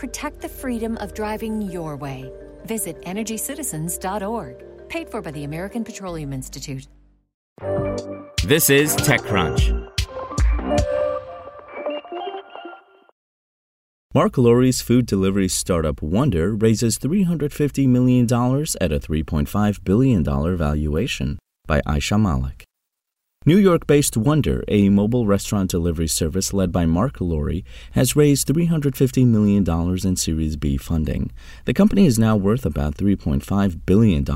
Protect the freedom of driving your way. Visit EnergyCitizens.org. Paid for by the American Petroleum Institute. This is TechCrunch. Marc Lore's food delivery startup Wonder raises $350 million at a $3.5 billion valuation by Aisha Malik. New York based Wonder, a mobile restaurant delivery service led by Marc Lore, has raised $350 million in Series B funding. The company is now worth about $3.5 billion,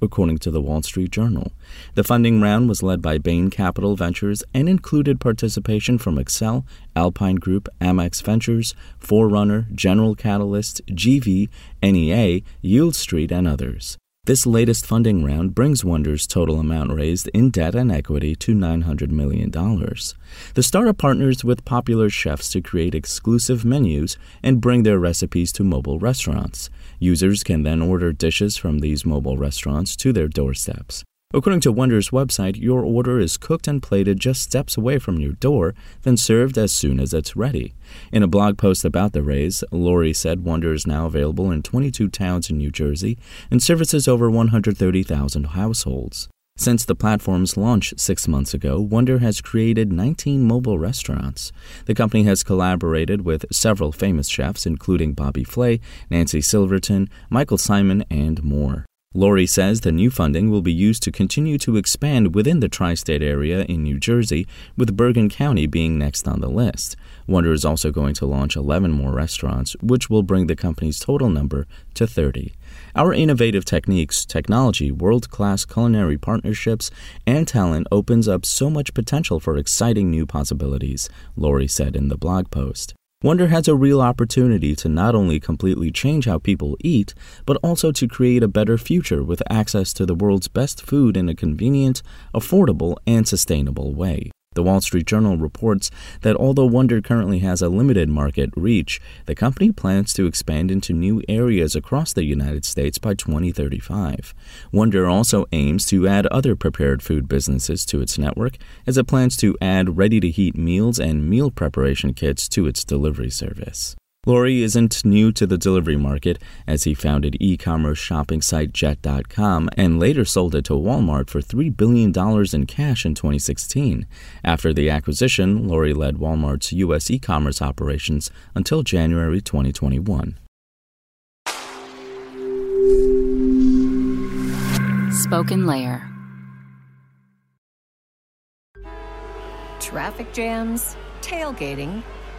according to the Wall Street Journal. The funding round was led by Bain Capital Ventures and included participation from Accel, Alpine Group, Amex Ventures, Forerunner, General Catalyst, GV, NEA, Yieldstreet, and others. This latest funding round brings Wonder's total amount raised in debt and equity to $900 million. The startup partners with popular chefs to create exclusive menus and bring their recipes to mobile restaurants. Users can then order dishes from these mobile restaurants to their doorsteps. According to Wonder's website, your order is cooked and plated just steps away from your door, then served as soon as it's ready. In a blog post about the raise, Lore said Wonder is now available in 22 towns in New Jersey and services over 130,000 households. Since the platform's launch six months ago, Wonder has created 19 mobile restaurants. The company has collaborated with several famous chefs, including Bobby Flay, Nancy Silverton, Michael Symon, and more. Lore says the new funding will be used to continue to expand within the tri state area in New Jersey, with Bergen County being next on the list. Wonder is also going to launch 11 more restaurants, which will bring the company's total number to 30. Our innovative techniques, technology, world class culinary partnerships, and talent opens up so much potential for exciting new possibilities, Lore said in the blog post. Wonder has a real opportunity to not only completely change how people eat, but also to create a better future with access to the world's best food in a convenient, affordable, and sustainable way. The Wall Street Journal reports that although Wonder currently has a limited market reach, the company plans to expand into new areas across the United States by 2035. Wonder also aims to add other prepared food businesses to its network as it plans to add ready to heat meals and meal preparation kits to its delivery service. Lore isn't new to the delivery market as he founded e commerce shopping site Jet.com and later sold it to Walmart for $3 billion in cash in 2016. After the acquisition, Lore led Walmart's U.S. e commerce operations until January 2021. Spoken Layer Traffic jams, tailgating,